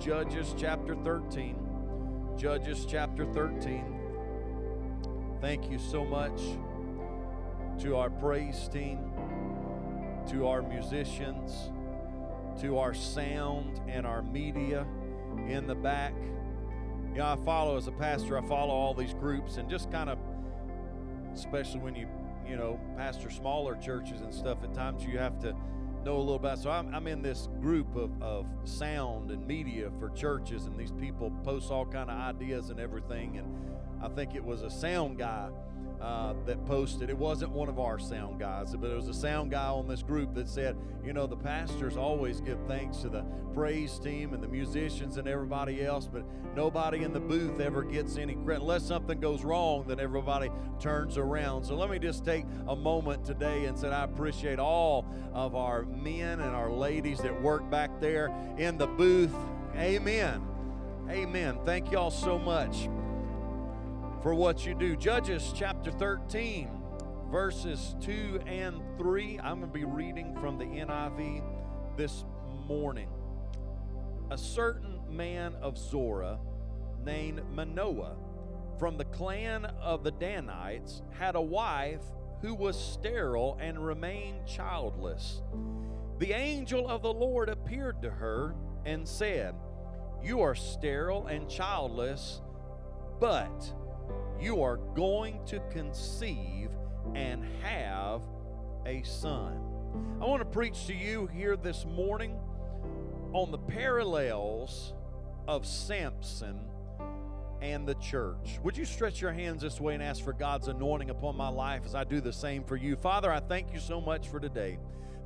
Judges chapter 13. Judges chapter 13. Thank you so much to our praise team, to our musicians, to our sound and our media in the back. You know, I follow as a pastor, I follow all these groups and just kind of, especially when you, you know, pastor smaller churches and stuff, at times you have to know a little about. So I'm, I'm in this group of, of sound and media for churches, and these people post all kind of ideas and everything. And I think it was a sound guy uh, that posted. It wasn't one of our sound guys, but it was a sound guy on this group that said, you know, the pastors always give thanks to the praise team and the musicians and everybody else, but nobody in the booth ever gets any credit. Unless something goes wrong, then everybody turns around. So let me just take a moment today and say I appreciate all of our men and our ladies that work back there in the booth. Amen. Amen. Thank y'all so much for what you do. Judges chapter 13, verses 2 and 3. I'm going to be reading from the NIV this morning. A certain man of Zorah named Manoah from the clan of the Danites had a wife who was sterile and remained childless. The angel of the Lord appeared to her and said, You are sterile and childless, but you are going to conceive and have a son. I want to preach to you here this morning on the parallels of Samson and the church. Would you stretch your hands this way and ask for God's anointing upon my life as I do the same for you? Father, I thank you so much for today.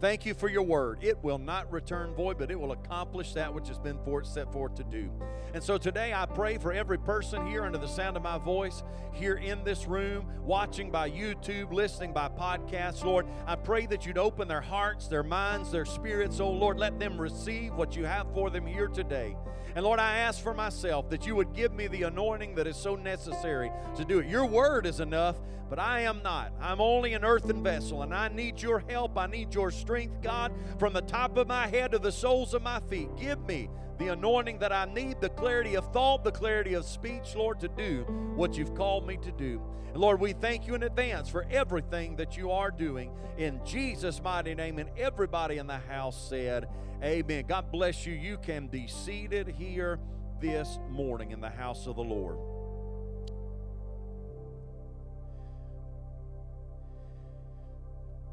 Thank you for your word. It will not return void, but it will accomplish that which has been for it set forth to do. And so today I pray for every person here under the sound of my voice, here in this room, watching by YouTube, listening by podcast, Lord. I pray that you'd open their hearts, their minds, their spirits. Oh Lord, let them receive what you have for them here today. And Lord, I ask for myself that you would give me the anointing that is so necessary to do it. Your word is enough, but I am not. I'm only an earthen vessel, and I need your help. I need your strength, God, from the top of my head to the soles of my feet. Give me the anointing that I need, the clarity of thought, the clarity of speech, Lord, to do what you've called me to do. And Lord, we thank you in advance for everything that you are doing in Jesus' mighty name. And everybody in the house said, Amen. God bless you. You can be seated here this morning in the house of the Lord.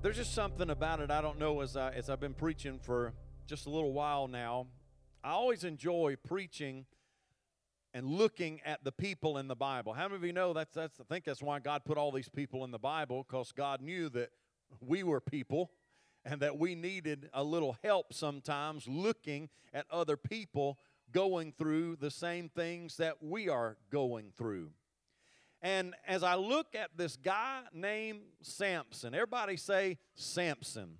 There's just something about it. I don't know as I as I've been preaching for just a little while now. I always enjoy preaching and looking at the people in the Bible. How many of you know that's that's I think that's why God put all these people in the Bible because God knew that we were people and that we needed a little help sometimes looking at other people going through the same things that we are going through. And as I look at this guy named Samson, everybody say Samson.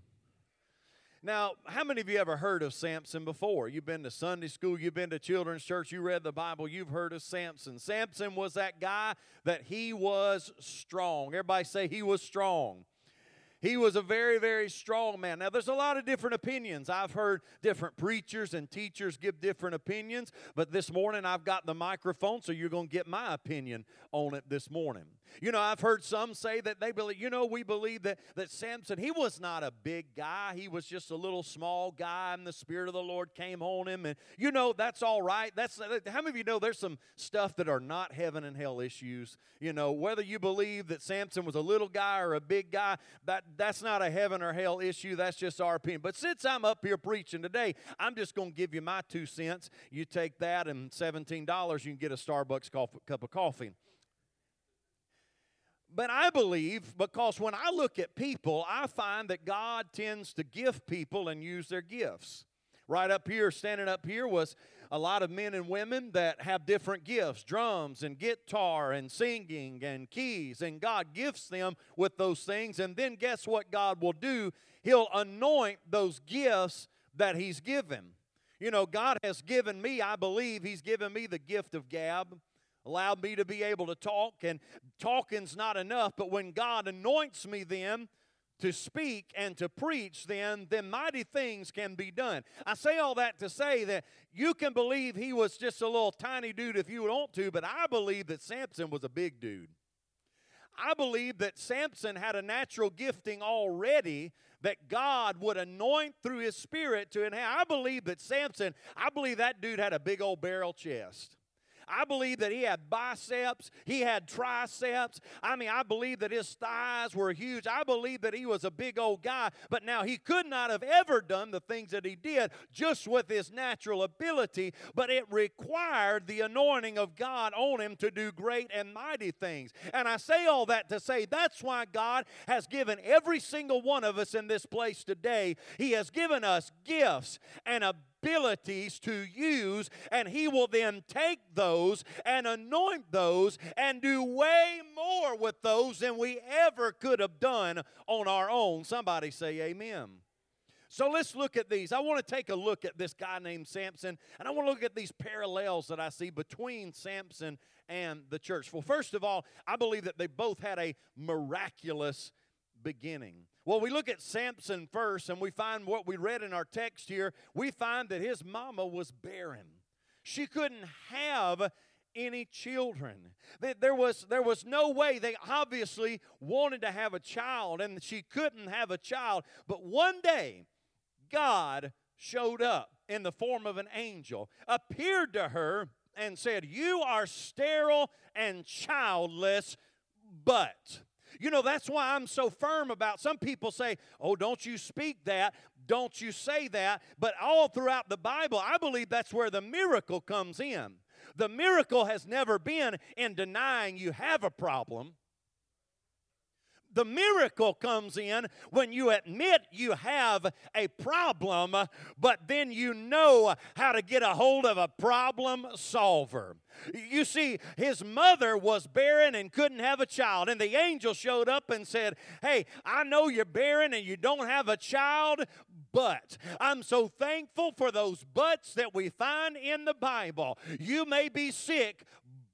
Now, how many of you ever heard of Samson before? You've been to Sunday school, you've been to children's church, you read the Bible, you've heard of Samson. Samson was that guy that he was strong. Everybody say he was strong. He was a very, very strong man. Now, there's a lot of different opinions. I've heard different preachers and teachers give different opinions, but this morning I've got the microphone, so you're going to get my opinion on it this morning. You know, I've heard some say that they believe, you know, we believe that, that Samson, he was not a big guy. He was just a little small guy, and the Spirit of the Lord came on him. And, you know, that's all right. That's How many of you know there's some stuff that are not heaven and hell issues? You know, whether you believe that Samson was a little guy or a big guy, that, that's not a heaven or hell issue. That's just our opinion. But since I'm up here preaching today, I'm just going to give you my two cents. You take that and $17, you can get a Starbucks coffee, cup of coffee. But I believe because when I look at people, I find that God tends to gift people and use their gifts. Right up here, standing up here, was a lot of men and women that have different gifts drums and guitar and singing and keys. And God gifts them with those things. And then guess what God will do? He'll anoint those gifts that He's given. You know, God has given me, I believe, He's given me the gift of gab allowed me to be able to talk, and talking's not enough, but when God anoints me then to speak and to preach, then, then mighty things can be done. I say all that to say that you can believe he was just a little tiny dude if you want to, but I believe that Samson was a big dude. I believe that Samson had a natural gifting already that God would anoint through his spirit to enhance. I believe that Samson, I believe that dude had a big old barrel chest. I believe that he had biceps, he had triceps. I mean, I believe that his thighs were huge. I believe that he was a big old guy, but now he could not have ever done the things that he did just with his natural ability, but it required the anointing of God on him to do great and mighty things. And I say all that to say that's why God has given every single one of us in this place today, He has given us gifts and abilities abilities to use, and He will then take those and anoint those and do way more with those than we ever could have done on our own. Somebody say, Amen. So let's look at these. I want to take a look at this guy named Samson, and I want to look at these parallels that I see between Samson and the church. Well, first of all, I believe that they both had a miraculous beginning. Well, we look at Samson first, and we find what we read in our text here. We find that his mama was barren. She couldn't have any children. There was, there was no way. They obviously wanted to have a child, and she couldn't have a child. But one day, God showed up in the form of an angel, appeared to her, and said, You are sterile and childless, but you know, that's why I'm so firm about some people say, oh, don't you speak that, don't you say that. But all throughout the Bible, I believe that's where the miracle comes in. The miracle has never been in denying you have a problem. The miracle comes in when you admit you have a problem, but then you know how to get a hold of a problem solver. You see, his mother was barren and couldn't have a child, and the angel showed up and said, Hey, I know you're barren and you don't have a child, but I'm so thankful for those buts that we find in the Bible. You may be sick,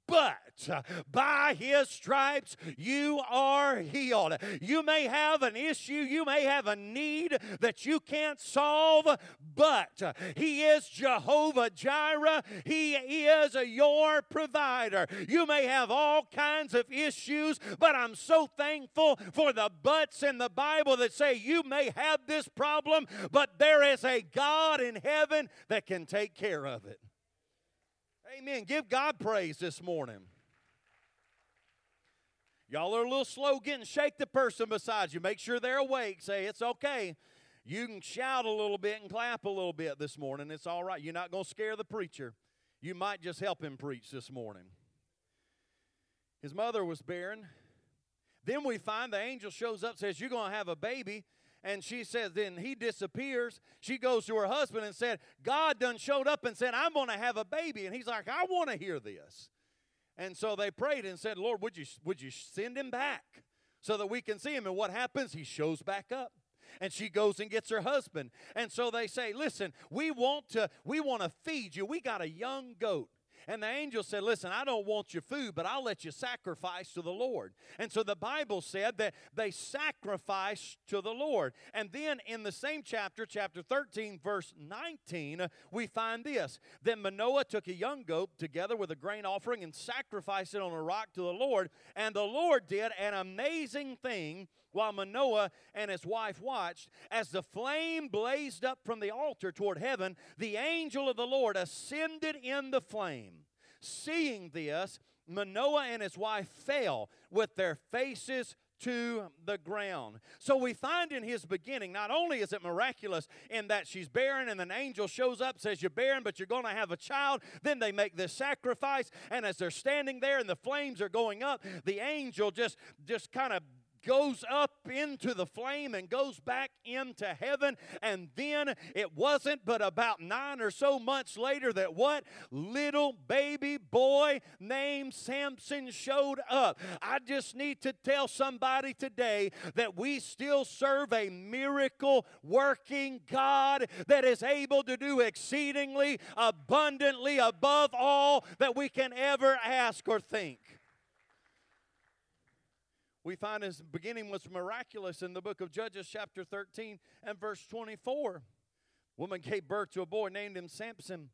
but uh, by his stripes you are healed. You may have an issue, you may have a need that you can't solve, but uh, he is Jehovah Jireh. He is your provider. You may have all kinds of issues, but I'm so thankful for the buts in the Bible that say you may have this problem, but there is a God in heaven that can take care of it. Amen. Give God praise this morning. Y'all are a little slow getting shake the person beside you. Make sure they're awake. Say it's okay. You can shout a little bit and clap a little bit this morning. It's all right. You're not going to scare the preacher. You might just help him preach this morning. His mother was barren. Then we find the angel shows up, says, You're going to have a baby and she says, then he disappears. She goes to her husband and said, God done showed up and said, I'm going to have a baby. And he's like, I want to hear this. And so they prayed and said, Lord, would you, would you send him back so that we can see him? And what happens? He shows back up and she goes and gets her husband and so they say listen we want to we want to feed you we got a young goat and the angel said, Listen, I don't want your food, but I'll let you sacrifice to the Lord. And so the Bible said that they sacrificed to the Lord. And then in the same chapter, chapter 13, verse 19, we find this Then Manoah took a young goat together with a grain offering and sacrificed it on a rock to the Lord. And the Lord did an amazing thing while Manoah and his wife watched, as the flame blazed up from the altar toward heaven, the angel of the Lord ascended in the flame. Seeing this, Manoah and his wife fell with their faces to the ground. So we find in his beginning, not only is it miraculous in that she's barren and an angel shows up, says, You're barren, but you're going to have a child. Then they make this sacrifice, and as they're standing there and the flames are going up, the angel just, just kind of goes up into the flame and goes back into heaven. And then it wasn't but about nine or so months later that what? Little baby boy named Samson showed up. I just need to tell somebody today that we still serve a miracle working God that is able to do exceedingly abundantly above all that we can ever ask or think. We find his beginning was miraculous in the book of Judges, chapter 13 and verse 24. Woman gave birth to a boy, named him Samson,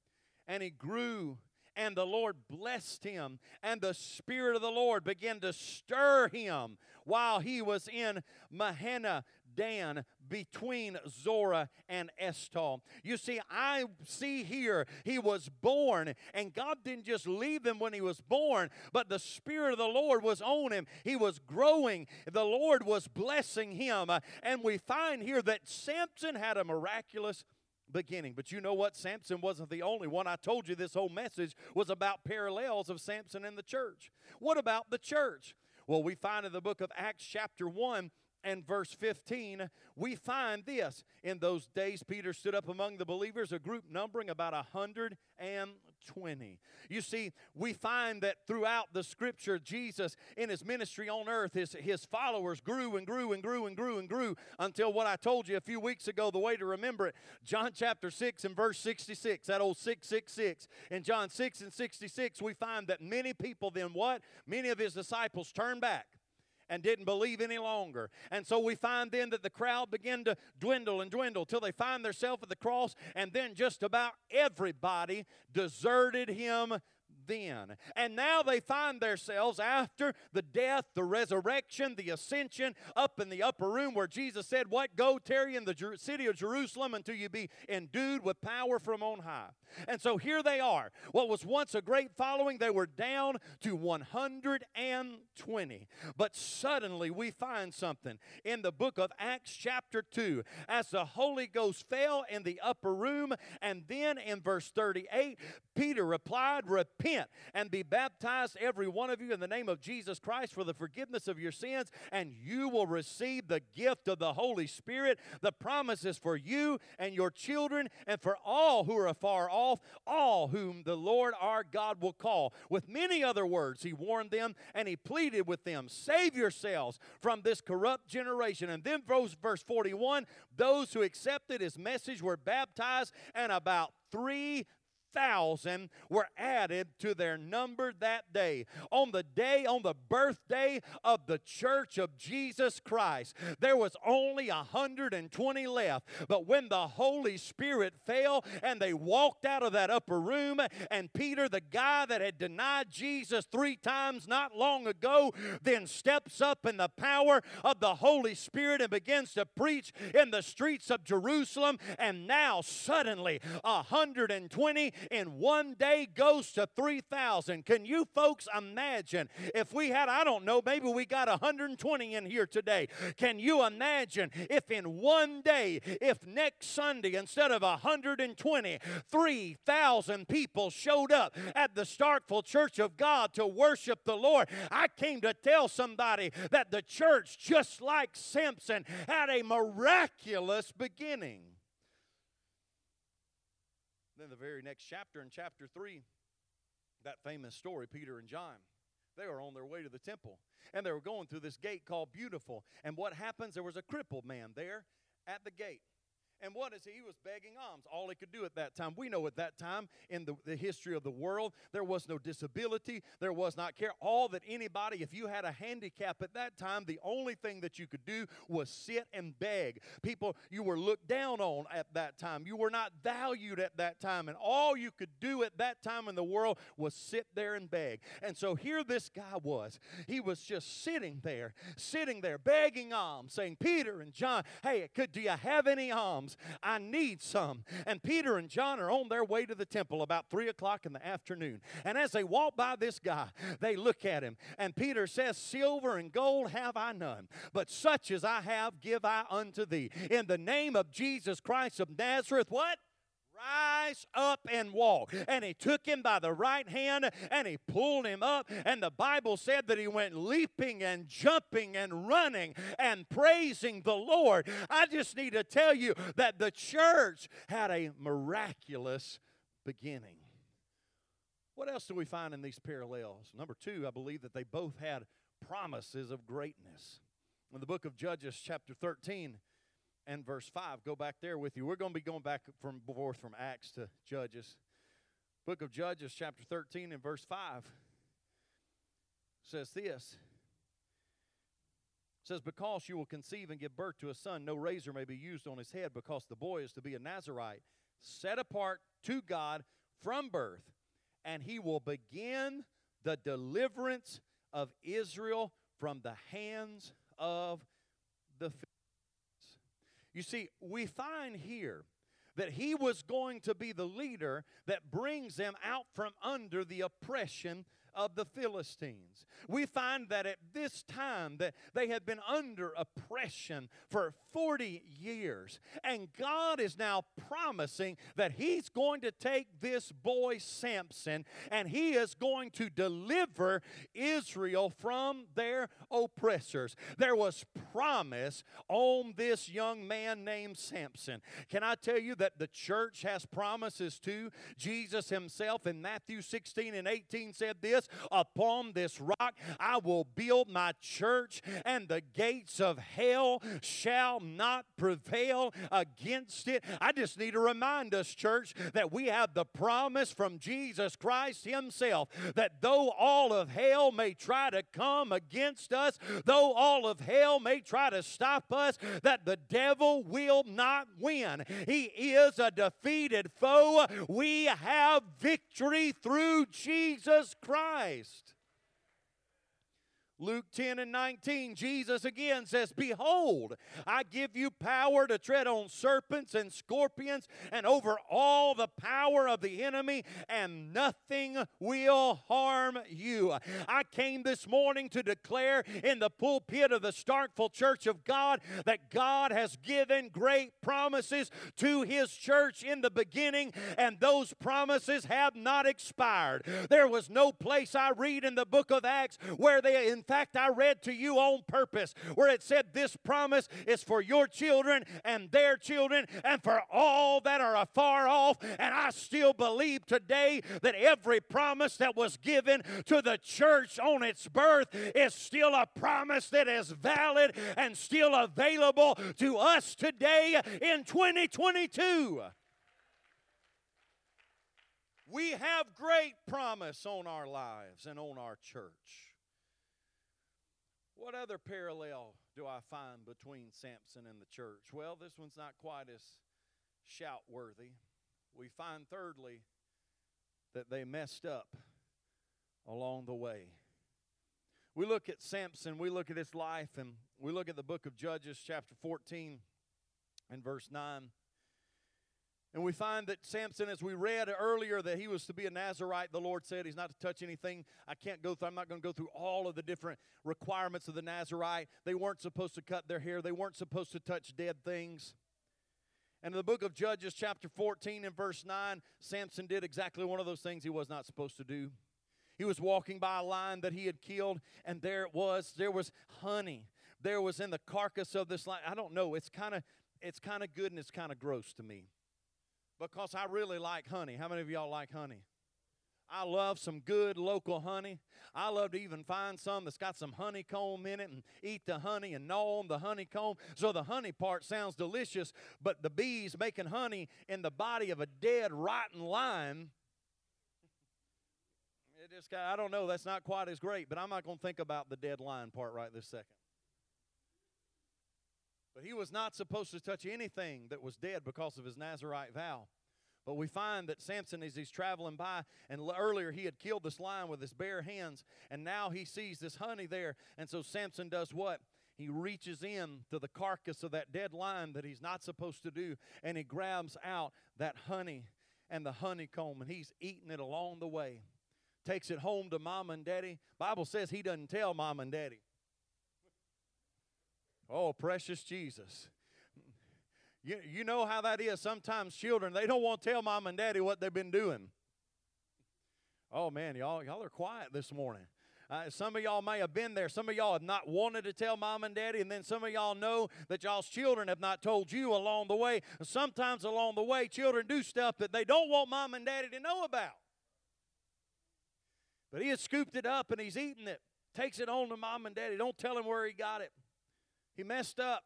and he grew and the Lord blessed him, and the Spirit of the Lord began to stir him while he was in Mahaneh Dan between Zorah and Eshtaol. You see, I see here he was born, and God didn't just leave him when he was born, but the Spirit of the Lord was on him. He was growing, the Lord was blessing him. And we find here that Samson had a miraculous beginning. But you know what? Samson wasn't the only one. I told you this whole message was about parallels of Samson and the church. What about the church? Well, we find in the book of Acts, chapter 1, and verse 15, we find this. In those days, Peter stood up among the believers, a group numbering about a 120. You see, we find that throughout the scripture, Jesus, in his ministry on earth, his, his followers grew and grew and grew and grew and grew until what I told you a few weeks ago, the way to remember it, John chapter 6 and verse 66, that old 666. In John 6 and 66, we find that many people then what? Many of his disciples turned back and didn't believe any longer. And so we find then that the crowd began to dwindle and dwindle till they find themselves at the cross, and then just about everybody deserted him then. And now they find themselves after the death, the resurrection, the ascension, up in the upper room where Jesus said, What? Go tarry in the city of Jerusalem until you be endued with power from on high. And so here they are. What was once a great following, they were down to 120. But suddenly we find something in the book of Acts, chapter 2, as the Holy Ghost fell in the upper room. And then in verse 38, Peter replied, Repent and be baptized, every one of you, in the name of Jesus Christ for the forgiveness of your sins, and you will receive the gift of the Holy Spirit. The promise is for you and your children and for all who are afar off, all whom the Lord our God will call. With many other words, he warned them and he pleaded with them, Save yourselves from this corrupt generation. And then verse 41 those who accepted his message were baptized, and about three thousand were added to their number that day. On the day, on the birthday of the church of Jesus Christ, there was only 120 left. But when the Holy Spirit fell and they walked out of that upper room, and Peter, the guy that had denied Jesus three times not long ago, then steps up in the power of the Holy Spirit and begins to preach in the streets of Jerusalem. And now, suddenly, 120 in one day goes to 3,000. Can you folks imagine if we had, I don't know, maybe we got 120 in here today. Can you imagine if in one day, if next Sunday, instead of 120, 3,000 people showed up at the Starkville Church of God to worship the Lord? I came to tell somebody that the church, just like Samson, had a miraculous beginning. Then the very next chapter, in chapter 3, that famous story, Peter and John, they were on their way to the temple. And they were going through this gate called Beautiful. And what happens? There was a crippled man there at the gate. And what is he? He was begging alms. All he could do at that time. We know at that time in the, the history of the world, there was no disability, there was not care. All that anybody, if you had a handicap at that time, the only thing that you could do was sit and beg. People, you were looked down on at that time. You were not valued at that time. And all you could do at that time in the world was sit there and beg. And so here this guy was. He was just sitting there, sitting there, begging alms, saying, Peter and John, hey, could, do you have any alms? Alms. I need some. And Peter and John are on their way to the temple about three o'clock in the afternoon. And as they walk by this guy, they look at him. And Peter says, Silver and gold have I none, but such as I have give I unto thee. In the name of Jesus Christ of Nazareth, what? Rise up and walk. And he took him by the right hand and he pulled him up. And the Bible said that he went leaping and jumping and running and praising the Lord. I just need to tell you that the church had a miraculous beginning. What else do we find in these parallels? Number two, I believe that they both had promises of greatness. In the book of Judges, chapter 13, and verse 5. Go back there with you. We're going to be going back from forth from Acts to Judges. Book of Judges, chapter 13 and verse 5 says this says, Because you will conceive and give birth to a son, no razor may be used on his head, because the boy is to be a Nazarite, set apart to God from birth, and he will begin the deliverance of Israel from the hands of the. You see, we find here that he was going to be the leader that brings them out from under the oppression of the Philistines. We find that at this time that they had been under oppression for 40 years. And God is now promising that he's going to take this boy Samson and he is going to deliver Israel from their oppressors. There was promise on this young man named Samson. Can I tell you that the church has promises too? Jesus himself in Matthew 16 and 18 said this this, upon this rock I will build my church, and the gates of hell shall not prevail against it. I just need to remind us, church, that we have the promise from Jesus Christ Himself that though all of hell may try to come against us, though all of hell may try to stop us, that the devil will not win. He is a defeated foe. We have victory through Jesus Christ. Christ. Luke 10 and 19, Jesus again says, Behold, I give you power to tread on serpents and scorpions and over all the power of the enemy, and nothing will harm you. I came this morning to declare in the pulpit of the Starkville Church of God that God has given great promises to His church in the beginning, and those promises have not expired. There was no place I read in the book of Acts where they, in fact, I read to you on purpose where it said this promise is for your children and their children and for all that are afar off. And I still believe today that every promise that was given to the church on its birth is still a promise that is valid and still available to us today in 2022. We have great promise on our lives and on our church. What other parallel do I find between Samson and the church? Well, this one's not quite as shout worthy. We find, thirdly, that they messed up along the way. We look at Samson, we look at his life, and we look at the book of Judges, chapter 14 and verse 9. And we find that Samson, as we read earlier, that he was to be a Nazarite. The Lord said he's not to touch anything. I can't go through, I'm not going to go through all of the different requirements of the Nazarite. They weren't supposed to cut their hair, they weren't supposed to touch dead things. And in the book of Judges, chapter 14 and verse 9, Samson did exactly one of those things he was not supposed to do. He was walking by a lion that he had killed, and there it was. There was honey. There was in the carcass of this lion. I don't know. It's kind of it's kind of good and it's kind of gross to me because I really like honey. How many of y'all like honey? I love some good local honey. I love to even find some that's got some honeycomb in it and eat the honey and gnaw on the honeycomb. So the honey part sounds delicious, but the bees making honey in the body of a dead, rotten lion. It just got, I don't know, that's not quite as great, but I'm not going to think about the dead lion part right this second. But he was not supposed to touch anything that was dead because of his Nazarite vow. But we find that Samson, as he's traveling by, and earlier he had killed this lion with his bare hands, and now he sees this honey there. And so Samson does what? He reaches in to the carcass of that dead lion that he's not supposed to do, and he grabs out that honey and the honeycomb, and he's eating it along the way. Takes it home to mom and daddy. Bible says he doesn't tell mom and daddy. Oh, precious Jesus. You, you know how that is. Sometimes children, they don't want to tell mom and daddy what they've been doing. Oh, man, y'all, y'all are quiet this morning. Uh, some of y'all may have been there. Some of y'all have not wanted to tell mom and daddy, and then some of y'all know that y'all's children have not told you along the way. Sometimes along the way, children do stuff that they don't want mom and daddy to know about. But he has scooped it up and he's eating it. Takes it home to mom and daddy. Don't tell him where he got it. He messed up.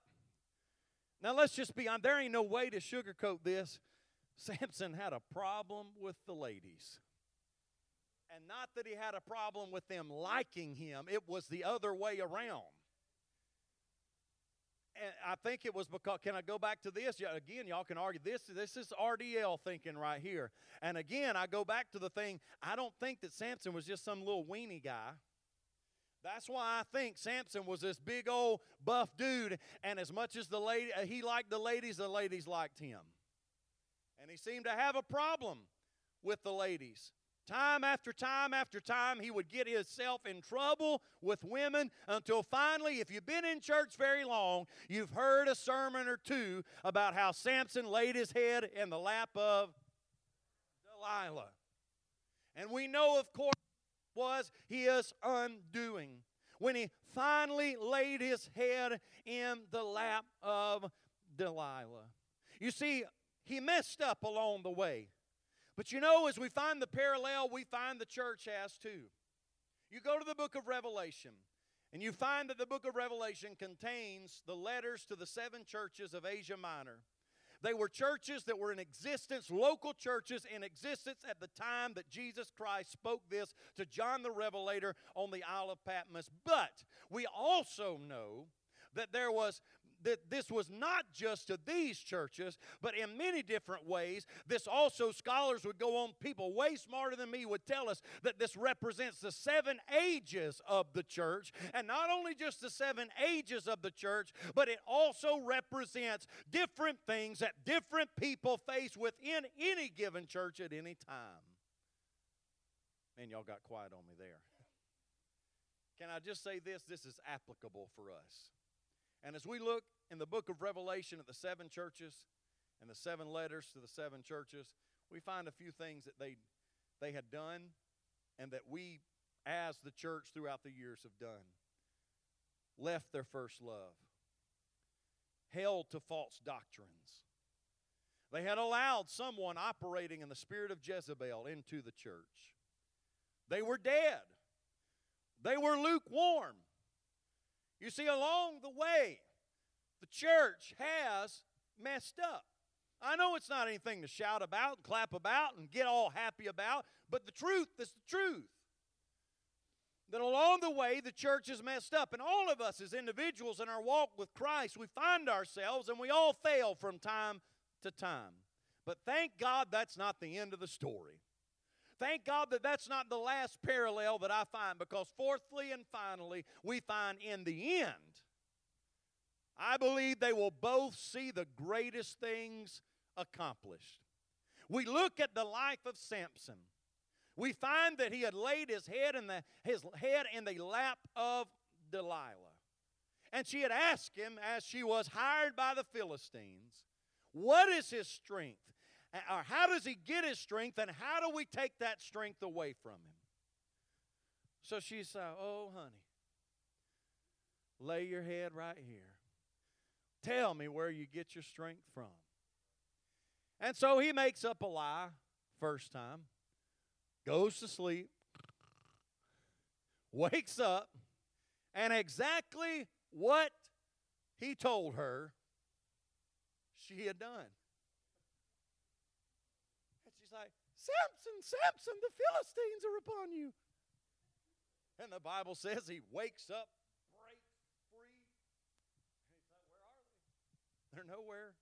Now let's just be on. There ain't no way to sugarcoat this. Samson had a problem with the ladies. And not that he had a problem with them liking him, it was the other way around. and I think it was because, can I go back to this? Again, y'all can argue this. This is RDL thinking right here. And again, I go back to the thing. I don't think that Samson was just some little weenie guy. That's why I think Samson was this big old buff dude, and as much as the lady uh, he liked the ladies, the ladies liked him. And he seemed to have a problem with the ladies. Time after time after time, he would get himself in trouble with women until finally, if you've been in church very long, you've heard a sermon or two about how Samson laid his head in the lap of Delilah. And we know, of course, was his undoing when he finally laid his head in the lap of Delilah. You see, he messed up along the way. But you know, as we find the parallel, we find the church has too. You go to the book of Revelation, and you find that the book of Revelation contains the letters to the seven churches of Asia Minor. They were churches that were in existence, local churches in existence at the time that Jesus Christ spoke this to John the Revelator on the Isle of Patmos. But we also know that there was that this was not just to these churches, but in many different ways. This also, scholars would go on, people way smarter than me would tell us that this represents the seven ages of the church. And not only just the seven ages of the church, but it also represents different things that different people face within any given church at any time. Man, y'all got quiet on me there. Can I just say this? This is applicable for us. And as we look in the book of Revelation at the seven churches and the seven letters to the seven churches, we find a few things that they, they had done and that we, as the church throughout the years, have done. Left their first love, held to false doctrines. They had allowed someone operating in the spirit of Jezebel into the church. They were dead. They were lukewarm. You see, along the way, the church has messed up. I know it's not anything to shout about and clap about and get all happy about, but the truth is the truth. That along the way, the church has messed up. And all of us as individuals in our walk with Christ, we find ourselves and we all fail from time to time. But thank God that's not the end of the story. Thank God that that's not the last parallel that I find, because fourthly and finally, we find in the end, I believe they will both see the greatest things accomplished. We look at the life of Samson. We find that he had laid his head in the, his head in the lap of Delilah. And she had asked him, as she was hired by the Philistines, What is his strength? Or how does he get his strength, and how do we take that strength away from him? So she said, uh, Oh, honey, lay your head right here. Tell me where you get your strength from. And so he makes up a lie first time, goes to sleep, wakes up, and exactly what he told her she had done. And she's like, Samson, Samson, the Philistines are upon you. And the Bible says he wakes up breaks free. And he's like, Where are they? They're nowhere.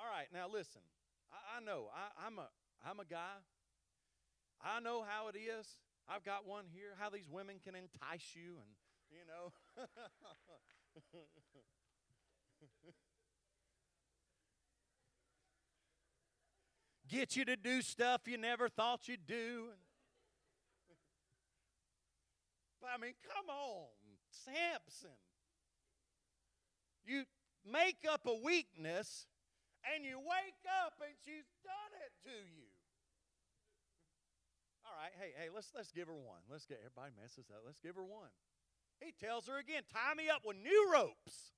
All right, now listen. I, I know I, I'm a I'm a guy. I know how it is. I've got one here. How these women can entice you, and you know. Get you to do stuff you never thought you'd do. But I mean, come on, Samson. You make up a weakness and you wake up and she's done it to you. All right, hey, hey, let's let's give her one. Let's get everybody messes up. Let's give her one. He tells her again, tie me up with new ropes.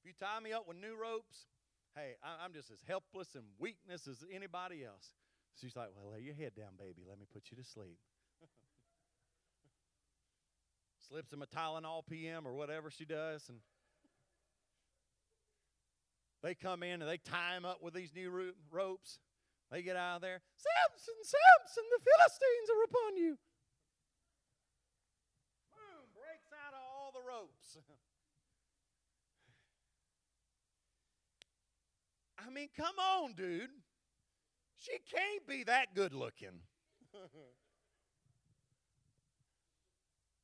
If you tie me up with new ropes, hey, I'm just as helpless and weakness as anybody else. She's like, well, lay your head down, baby. Let me put you to sleep. Slips him a Tylenol PM or whatever she does, and they come in and they tie him up with these new ropes. They get out of there. Samson, Samson, the Philistines are upon you. Boom, breaks out of all the ropes. mean, come on, dude. She can't be that good looking.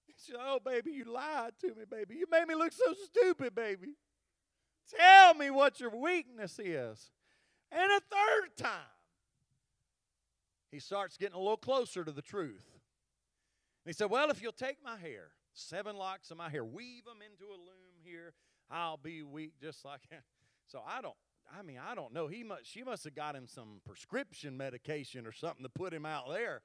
she said, Oh, baby, you lied to me, baby. You made me look so stupid, baby. Tell me what your weakness is. And a third time, he starts getting a little closer to the truth. He said, Well, if you'll take my hair, seven locks of my hair, weave them into a loom here, I'll be weak just like. So I don't, I mean, I don't know. He must, she must have got him some prescription medication or something to put him out there.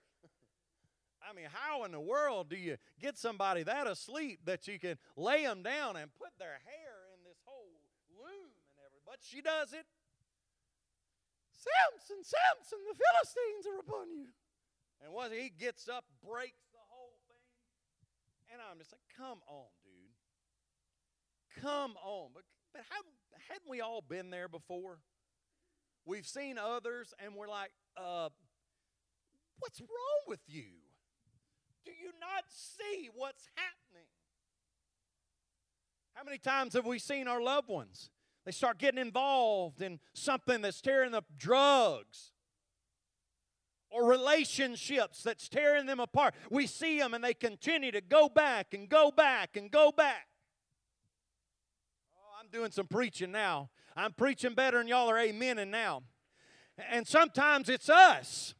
I mean, how in the world do you get somebody that asleep that you can lay them down and put their hair in this whole loom and everything? But she does it. Samson, Samson, the Philistines are upon you. And once he gets up, breaks the whole thing. And I'm just like, come on, dude. Come on. But, but haven't, hadn't we all been there before? We've seen others and we're like, uh, what's wrong with you? Do you not see what's happening? How many times have we seen our loved ones they start getting involved in something that's tearing up drugs or relationships that's tearing them apart. We see them and they continue to go back and go back and go back. I'm doing some preaching now. I'm preaching better than y'all are amening now. And sometimes it's us.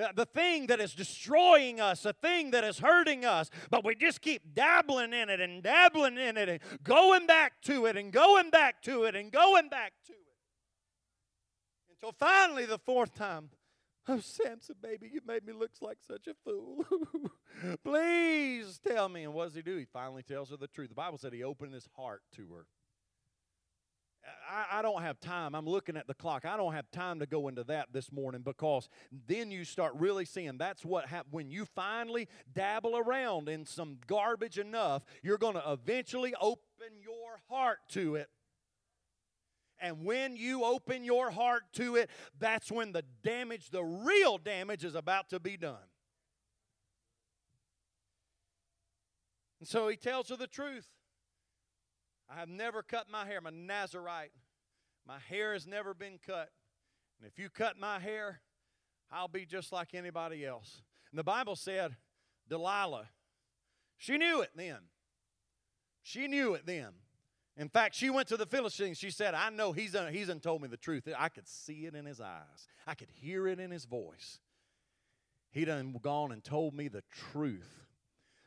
Uh, the thing that is destroying us, the thing that is hurting us, but we just keep dabbling in it and dabbling in it and going back to it and going back to it and going back to it. Until finally, the fourth time, oh, Samson, baby, you made me look like such a fool. Please tell me. And what does he do? He finally tells her the truth. The Bible said he opened his heart to her. I, I, don't have time. I'm looking at the clock. I don't have time to go into that this morning because then you start really seeing that's what happens. When you finally dabble around in some garbage enough, you're going to eventually open your heart to it. And when you open your heart to it, that's when the damage, the real damage, is about to be done. And so he tells her the truth. I have never cut my hair. I'm a Nazarite. My hair has never been cut. And if you cut my hair, I'll be just like anybody else. And the Bible said, Delilah, she knew it then. She knew it then. In fact, she went to the Philistines. She said, I know he's, done, he's done told me the truth. I could see it in his eyes, I could hear it in his voice. He done gone and told me the truth.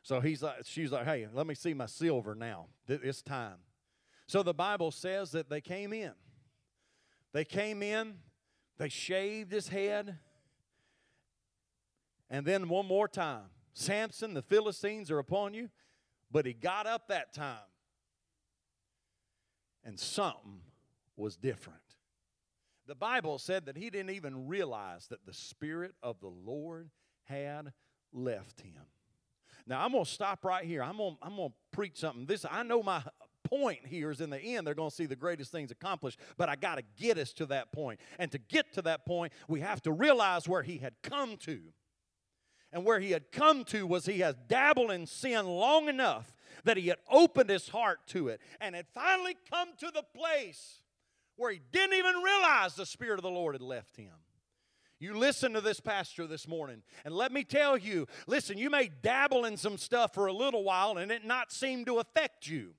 So he's like, she's like, hey, let me see my silver now. It's time. So the Bible says that they came in. They came in, they shaved his head, and then one more time Samson, the Philistines are upon you. But he got up that time, and something was different. The Bible said that he didn't even realize that the Spirit of the Lord had left him. Now I'm gonna stop right here. I'm gonna I'm gonna preach something. This I know my point here is in the end, they're going to see the greatest things accomplished. But I got to get us to that point. And to get to that point, we have to realize where he had come to. And where he had come to was he had dabbled in sin long enough that he had opened his heart to it and had finally come to the place where he didn't even realize the Spirit of the Lord had left him. You listen to this pastor this morning, and let me tell you listen, you may dabble in some stuff for a little while and it not seem to affect you.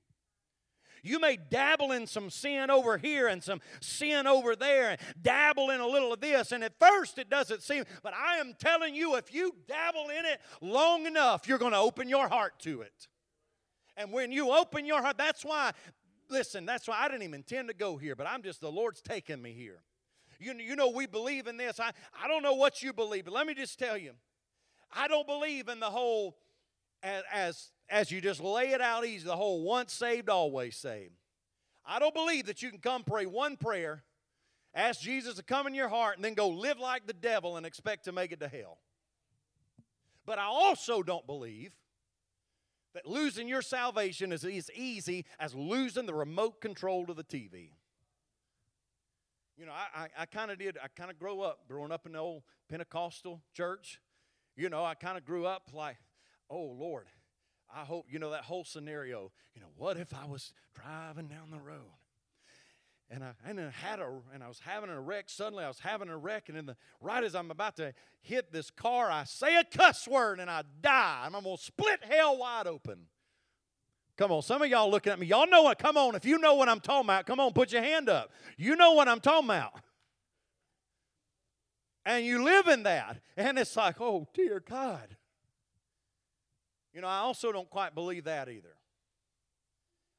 You may dabble in some sin over here and some sin over there, and dabble in a little of this, and at first it doesn't seem, but I am telling you, if you dabble in it long enough, you're going to open your heart to it. And when you open your heart, that's why, listen, that's why I didn't even intend to go here, but I'm just, the Lord's taking me here. You, you know, we believe in this. I, I don't know what you believe, but let me just tell you I don't believe in the whole as, as as you just lay it out easy, the whole once saved, always saved. I don't believe that you can come pray one prayer, ask Jesus to come in your heart, and then go live like the devil and expect to make it to hell. But I also don't believe that losing your salvation is as easy as losing the remote control to the TV. You know, I, I, I kind of did, I kind of grew up, growing up in the old Pentecostal church. You know, I kind of grew up like, oh, Lord, I hope, you know, that whole scenario, you know, what if I was driving down the road and I and I had a and I was having a wreck. Suddenly I was having a wreck, and in the right as I'm about to hit this car, I say a cuss word and I die. And I'm gonna split hell wide open. Come on, some of y'all looking at me. Y'all know what? Come on, if you know what I'm talking about, come on, put your hand up. You know what I'm talking about. And you live in that. And it's like, oh dear God. You know, I also don't quite believe that either.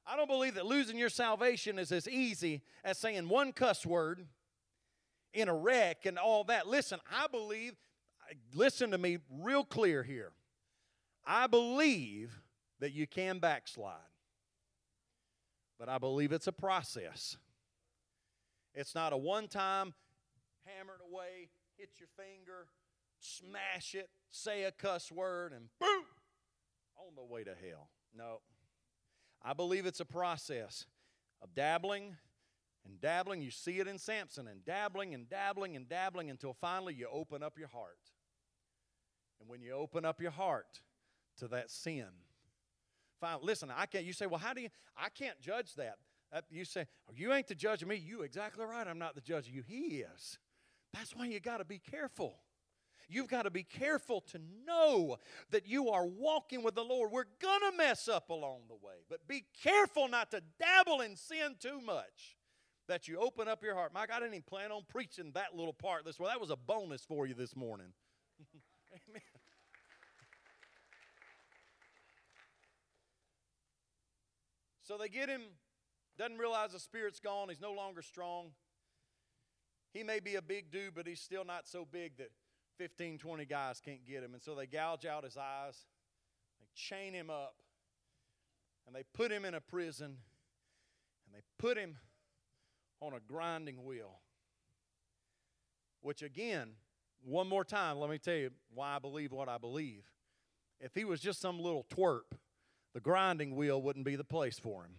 I don't believe that losing your salvation is as easy as saying one cuss word in a wreck and all that. Listen, I believe, listen to me real clear here. I believe that you can backslide, but I believe it's a process. It's not a one time hammer it away, hit your finger, smash it, say a cuss word, and boom, on the way to hell. No. I believe it's a process of dabbling and dabbling. You see it in Samson, and dabbling and dabbling and dabbling until finally you open up your heart. And when you open up your heart to that sin, fine, listen, I can't, you say, well, how do you, I can't judge that. You say, oh, you ain't the judge of me. You exactly right. I'm not the judge of you. He is. That's why you got to be careful. You've got to be careful to know that you are walking with the Lord. We're going to mess up along the way, but be careful not to dabble in sin too much. That you open up your heart. Mike, I didn't even plan on preaching that little part this well. That was a bonus for you this morning. Amen. So they get him, doesn't realize the spirit's gone, he's no longer strong. He may be a big dude, but he's still not so big that 15, 20 guys can't get him. And so they gouge out his eyes, they chain him up, and they put him in a prison, and they put him on a grinding wheel. Which, again, one more time, let me tell you why I believe what I believe. If he was just some little twerp, the grinding wheel wouldn't be the place for him.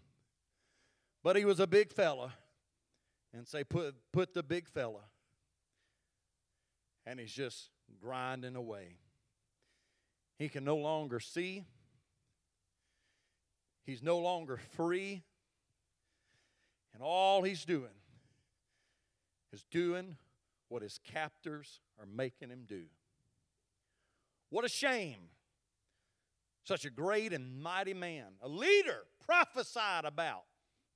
But he was a big fella, and say, put, put the big fella and he's just grinding away. He can no longer see, he's no longer free, and all he's doing is doing what his captors are making him do. What a shame. Such a great and mighty man, a leader prophesied about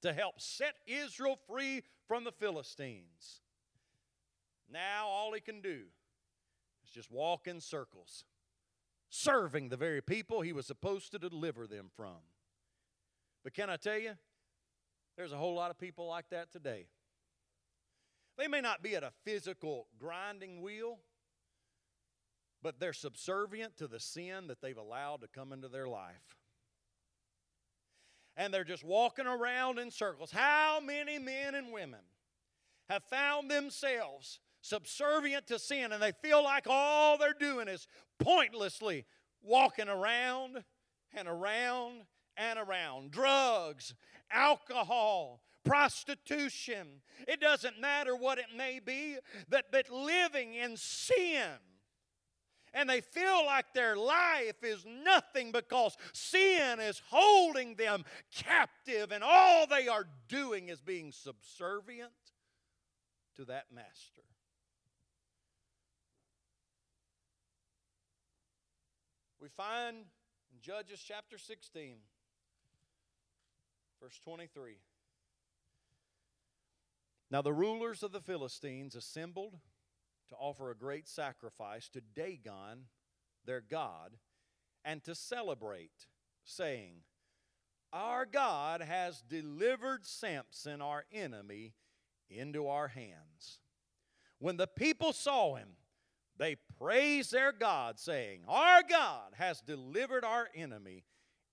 to help set Israel free from the Philistines. Now all he can do just walk in circles, serving the very people he was supposed to deliver them from. But can I tell you, there's a whole lot of people like that today. They may not be at a physical grinding wheel, but they're subservient to the sin that they've allowed to come into their life. And they're just walking around in circles. How many men and women have found themselves subservient to sin, and they feel like all they're doing is pointlessly walking around and around and around. Drugs, alcohol, prostitution. It doesn't matter what it may be, that, but living in sin. And they feel like their life is nothing because sin is holding them captive, and all they are doing is being subservient to that master. We find in Judges chapter 16, verse 23. Now the rulers of the Philistines assembled to offer a great sacrifice to Dagon, their God, and to celebrate, saying, Our God has delivered Samson, our enemy, into our hands. When the people saw him, they praised their God, saying, Our God has delivered our enemy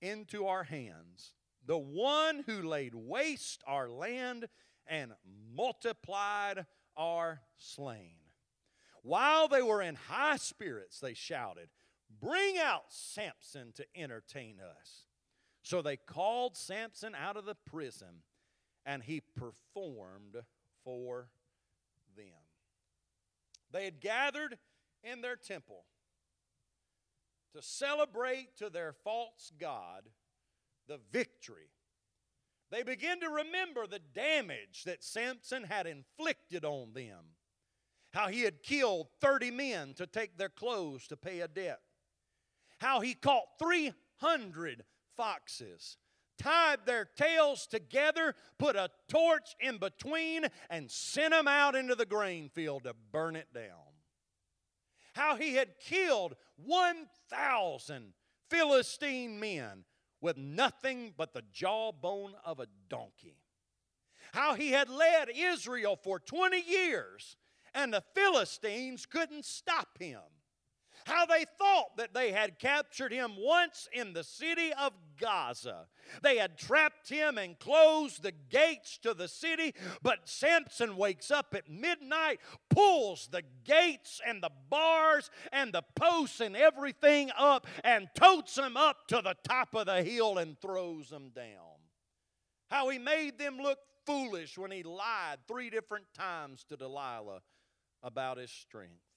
into our hands, the one who laid waste our land and multiplied our slain. While they were in high spirits, they shouted, Bring out Samson to entertain us. So they called Samson out of the prison, and he performed for them. They had gathered in their temple to celebrate to their false God the victory they begin to remember the damage that Samson had inflicted on them. How he had killed 30 men to take their clothes to pay a debt. How he caught 300 foxes, tied their tails together, put a torch in between, and sent them out into the grain field to burn it down. How he had killed 1,000 Philistine men with nothing but the jawbone of a donkey. How he had led Israel for 20 years and the Philistines couldn't stop him how they thought that they had captured him once in the city of Gaza. They had trapped him and closed the gates to the city, but Samson wakes up at midnight, pulls the gates and the bars and the posts and everything up, and totes them up to the top of the hill and throws them down. How he made them look foolish when he lied three different times to Delilah about his strength.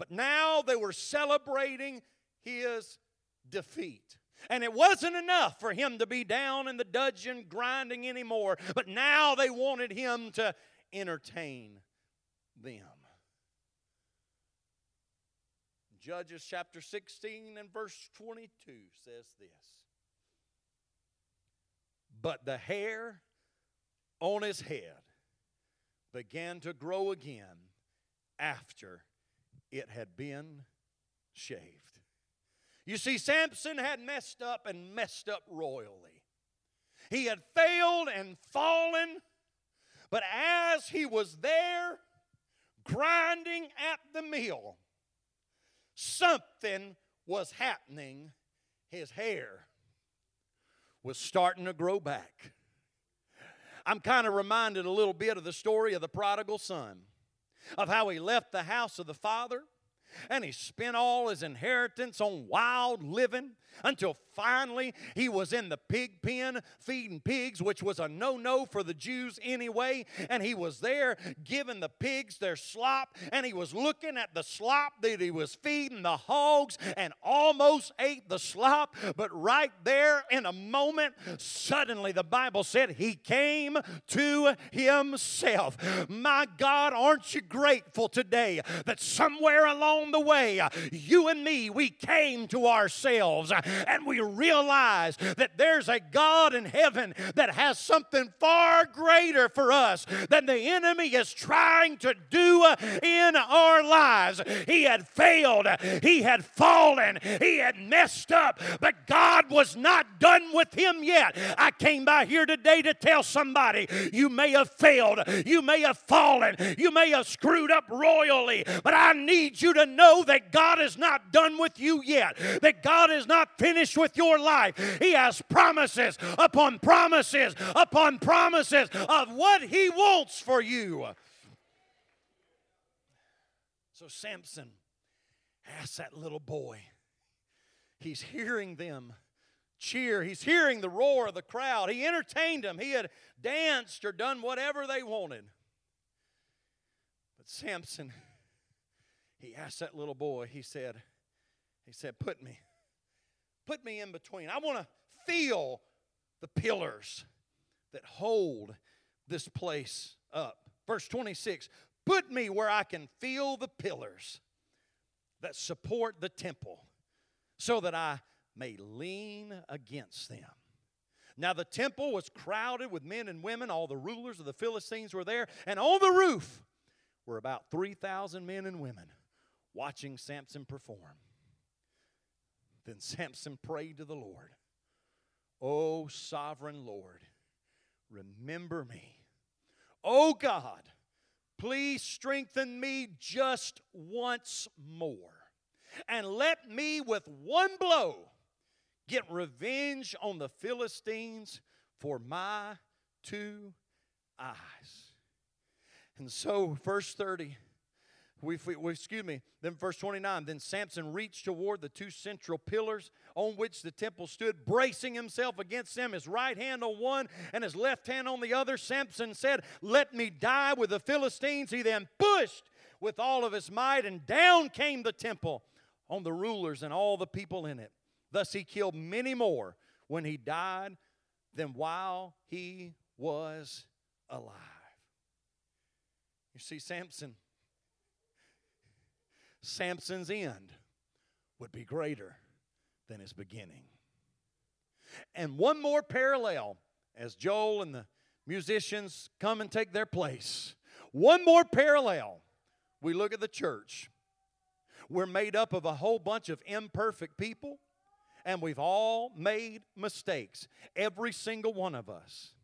But now they were celebrating his defeat. And it wasn't enough for him to be down in the dungeon grinding anymore, but now they wanted him to entertain them. Judges chapter 16 and verse 22 says this But the hair on his head began to grow again after it had been shaved. You see, Samson had messed up and messed up royally. He had failed and fallen, but as he was there grinding at the mill, something was happening. His hair was starting to grow back. I'm kind of reminded a little bit of the story of the prodigal son of how he left the house of the father and he spent all his inheritance on wild living until finally he was in the pig pen feeding pigs, which was a no no for the Jews anyway. And he was there giving the pigs their slop, and he was looking at the slop that he was feeding the hogs and almost ate the slop. But right there in a moment, suddenly the Bible said he came to himself. My God, aren't you grateful today that somewhere along the way, you and me, we came to ourselves and we realize that there's a God in heaven that has something far greater for us than the enemy is trying to do in our lives. He had failed, he had fallen, he had messed up, but God was not done with him yet. I came by here today to tell somebody you may have failed, you may have fallen, you may have screwed up royally, but I need you to know that God is not done with you yet, that God is not finished with your life. He has promises upon promises upon promises of what He wants for you. So Samson asked that little boy, he's hearing them cheer. He's hearing the roar of the crowd. He entertained them. He had danced or done whatever they wanted. But Samson, he asked that little boy, he said, he said, put me, Put me in between. I want to feel the pillars that hold this place up. Verse 26 Put me where I can feel the pillars that support the temple so that I may lean against them. Now, the temple was crowded with men and women. All the rulers of the Philistines were there. And on the roof were about 3,000 men and women watching Samson perform. Then Samson prayed to the Lord, O sovereign Lord, remember me. O God, please strengthen me just once more. And let me with one blow get revenge on the Philistines for my two eyes. And so, verse 30 we, we, excuse me, then verse 29 then Samson reached toward the two central pillars on which the temple stood, bracing himself against them, his right hand on one and his left hand on the other. Samson said, Let me die with the Philistines. He then pushed with all of his might, and down came the temple on the rulers and all the people in it. Thus he killed many more when he died than while he was alive. You see, Samson, Samson's end would be greater than his beginning. And one more parallel as Joel and the musicians come and take their place. One more parallel. We look at the church. We're made up of a whole bunch of imperfect people, and we've all made mistakes. Every single one of us.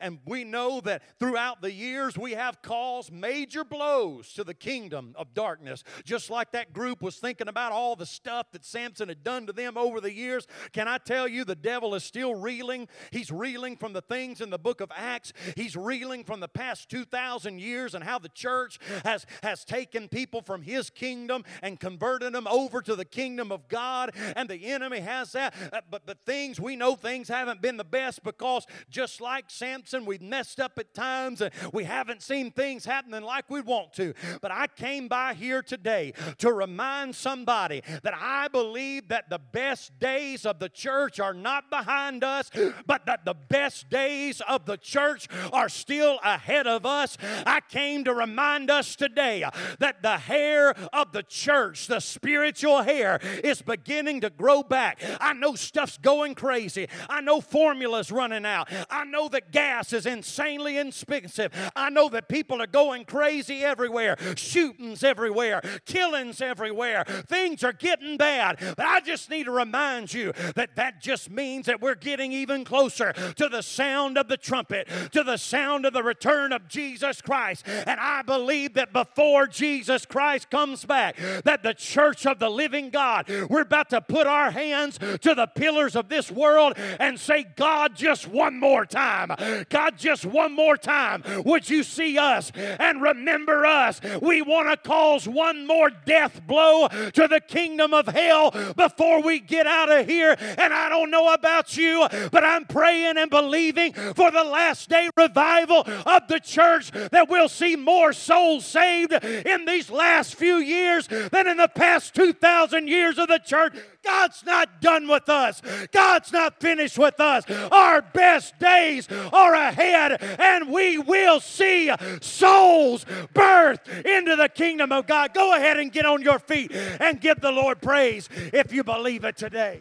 And we know that throughout the years we have caused major blows to the kingdom of darkness. Just like that group was thinking about all the stuff that Samson had done to them over the years. Can I tell you, the devil is still reeling? He's reeling from the things in the book of Acts, he's reeling from the past 2,000 years and how the church has, has taken people from his kingdom and converted them over to the kingdom of God. And the enemy has that. Uh, but, but things, we know things haven't been the best because just like Samson, Samson. We've messed up at times and we haven't seen things happening like we want to. But I came by here today to remind somebody that I believe that the best days of the church are not behind us, but that the best days of the church are still ahead of us. I came to remind us today that the hair of the church, the spiritual hair, is beginning to grow back. I know stuff's going crazy. I know formulas running out. I know that gas is insanely expensive. I know that people are going crazy everywhere, shootings everywhere, killings everywhere. Things are getting bad. But I just need to remind you that that just means that we're getting even closer to the sound of the trumpet, to the sound of the return of Jesus Christ. And I believe that before Jesus Christ comes back, that the church of the living God, we're about to put our hands to the pillars of this world and say, God, just one more time. God, just one more time, would you see us and remember us? We want to cause one more death blow to the kingdom of hell before we get out of here. And I don't know about you, but I'm praying and believing for the last day revival of the church that we'll see more souls saved in these last few years than in the past 2,000 years of the church. God's not done with us. God's not finished with us. Our best days are ahead, and we will see souls birth into the kingdom of God. Go ahead and get on your feet and give the Lord praise if you believe it today.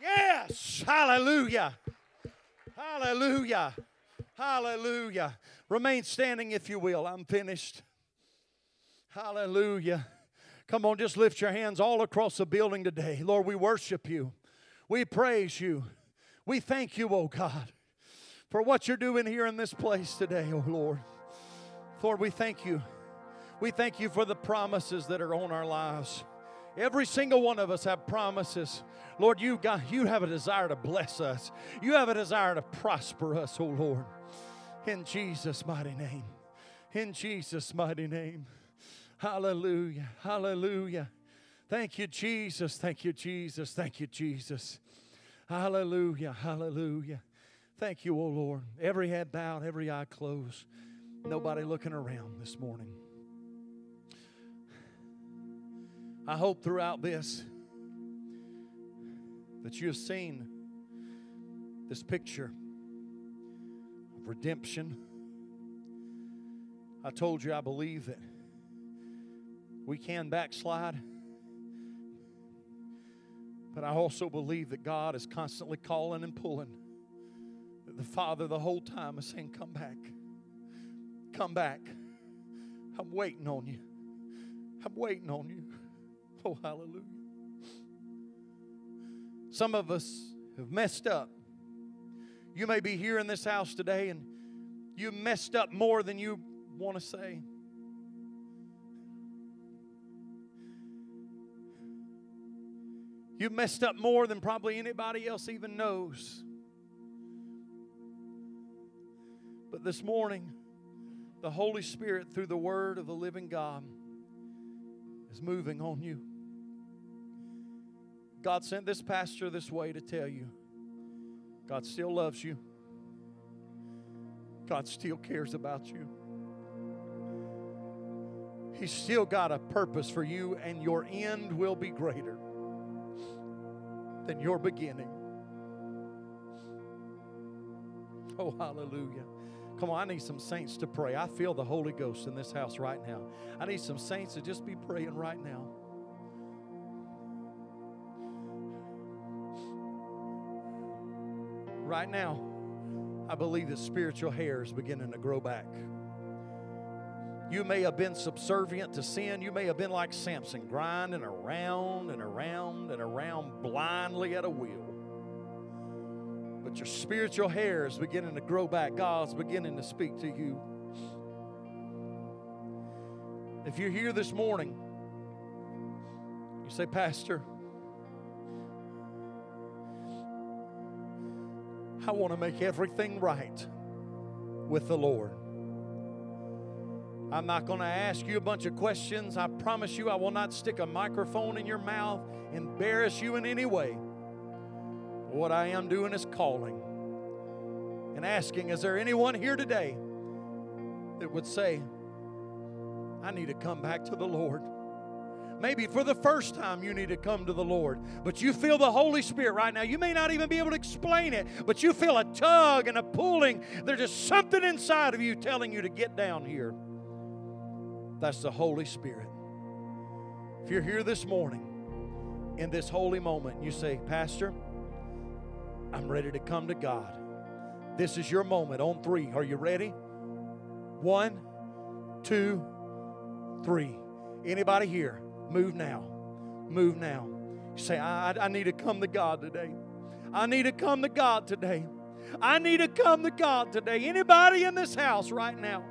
Yes, hallelujah. Hallelujah. Hallelujah. Remain standing if you will. I'm finished. Hallelujah. Come on, just lift your hands all across the building today. Lord, we worship you. We praise you. We thank you, oh God, for what you're doing here in this place today, oh Lord. Lord, we thank you. We thank you for the promises that are on our lives. Every single one of us have promises. Lord, you got you have a desire to bless us. You have a desire to prosper us, oh Lord. In Jesus' mighty name. In Jesus' mighty name. Hallelujah. Hallelujah. Thank you, Jesus. Thank you, Jesus. Thank you, Jesus. Hallelujah. Hallelujah. Thank you, O Lord. Every head bowed, every eye closed. Nobody looking around this morning. I hope throughout this that you have seen this picture of redemption. I told you I believe that we can backslide. But I also believe that God is constantly calling and pulling. The Father, the whole time, is saying, Come back. Come back. I'm waiting on you. I'm waiting on you. Oh, hallelujah. Some of us have messed up. You may be here in this house today and you messed up more than you want to say. You've messed up more than probably anybody else even knows. But this morning, the Holy Spirit, through the Word of the living God, is moving on you. God sent this pastor this way to tell you God still loves you, God still cares about you. He's still got a purpose for you, and your end will be greater than your beginning. Oh, hallelujah. Come on, I need some saints to pray. I feel the Holy Ghost in this house right now. I need some saints to just be praying right now. Right now, I believe that spiritual hair is beginning to grow back. You may have been subservient to sin. You may have been like Samson, grinding around and around and around blindly at a wheel. But your spiritual hair is beginning to grow back. God's beginning to speak to you. If you're here this morning, you say, Pastor, I want to make everything right with the Lord. I'm not going to ask you a bunch of questions. I promise you, I will not stick a microphone in your mouth, embarrass you in any way. What I am doing is calling and asking Is there anyone here today that would say, I need to come back to the Lord? Maybe for the first time you need to come to the Lord, but you feel the Holy Spirit right now. You may not even be able to explain it, but you feel a tug and a pulling. There's just something inside of you telling you to get down here. That's the Holy Spirit. If you're here this morning in this holy moment, you say, Pastor, I'm ready to come to God. This is your moment on three. Are you ready? One, two, three. Anybody here? Move now. Move now. You say, I, I need to come to God today. I need to come to God today. I need to come to God today. Anybody in this house right now?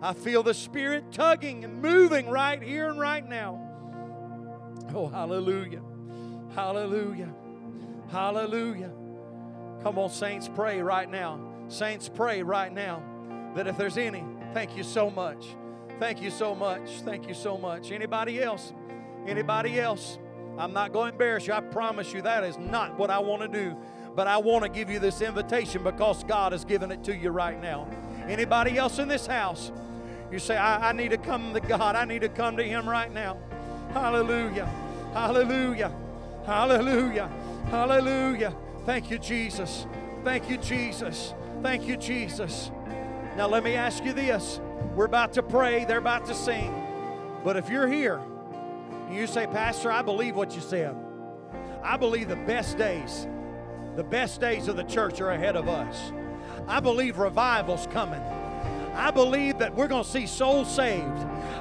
I feel the Spirit tugging and moving right here and right now. Oh, hallelujah. Hallelujah. Hallelujah. Come on, saints, pray right now. Saints, pray right now that if there's any, thank you so much. Thank you so much. Thank you so much. Anybody else? Anybody else? I'm not going to embarrass you. I promise you that is not what I want to do. But I want to give you this invitation because God has given it to you right now. Anybody else in this house? You say, I, I need to come to God. I need to come to Him right now. Hallelujah. Hallelujah. Hallelujah. Hallelujah. Thank you, Jesus. Thank you, Jesus. Thank you, Jesus. Now, let me ask you this. We're about to pray, they're about to sing. But if you're here and you say, Pastor, I believe what you said, I believe the best days, the best days of the church are ahead of us. I believe revival's coming. I believe that we're going to see souls saved.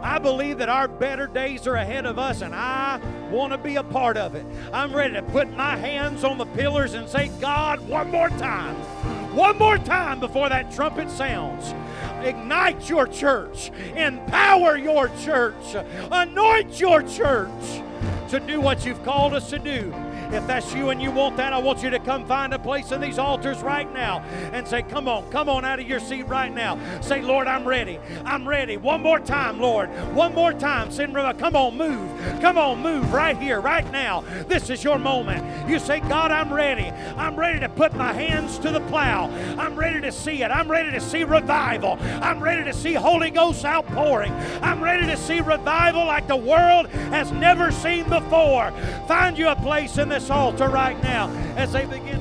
I believe that our better days are ahead of us, and I want to be a part of it. I'm ready to put my hands on the pillars and say, God, one more time. One more time before that trumpet sounds. Ignite your church, empower your church, anoint your church to do what you've called us to do. If that's you and you want that, I want you to come find a place in these altars right now and say, Come on, come on out of your seat right now. Say, Lord, I'm ready. I'm ready. One more time, Lord. One more time. Send Come on, move. Come on, move right here, right now. This is your moment. You say, God, I'm ready. I'm ready to put my hands to the plow. I'm ready to see it. I'm ready to see revival. I'm ready to see Holy Ghost outpouring. I'm ready to see revival like the world has never seen before. Find you a place in the this altar right now as they begin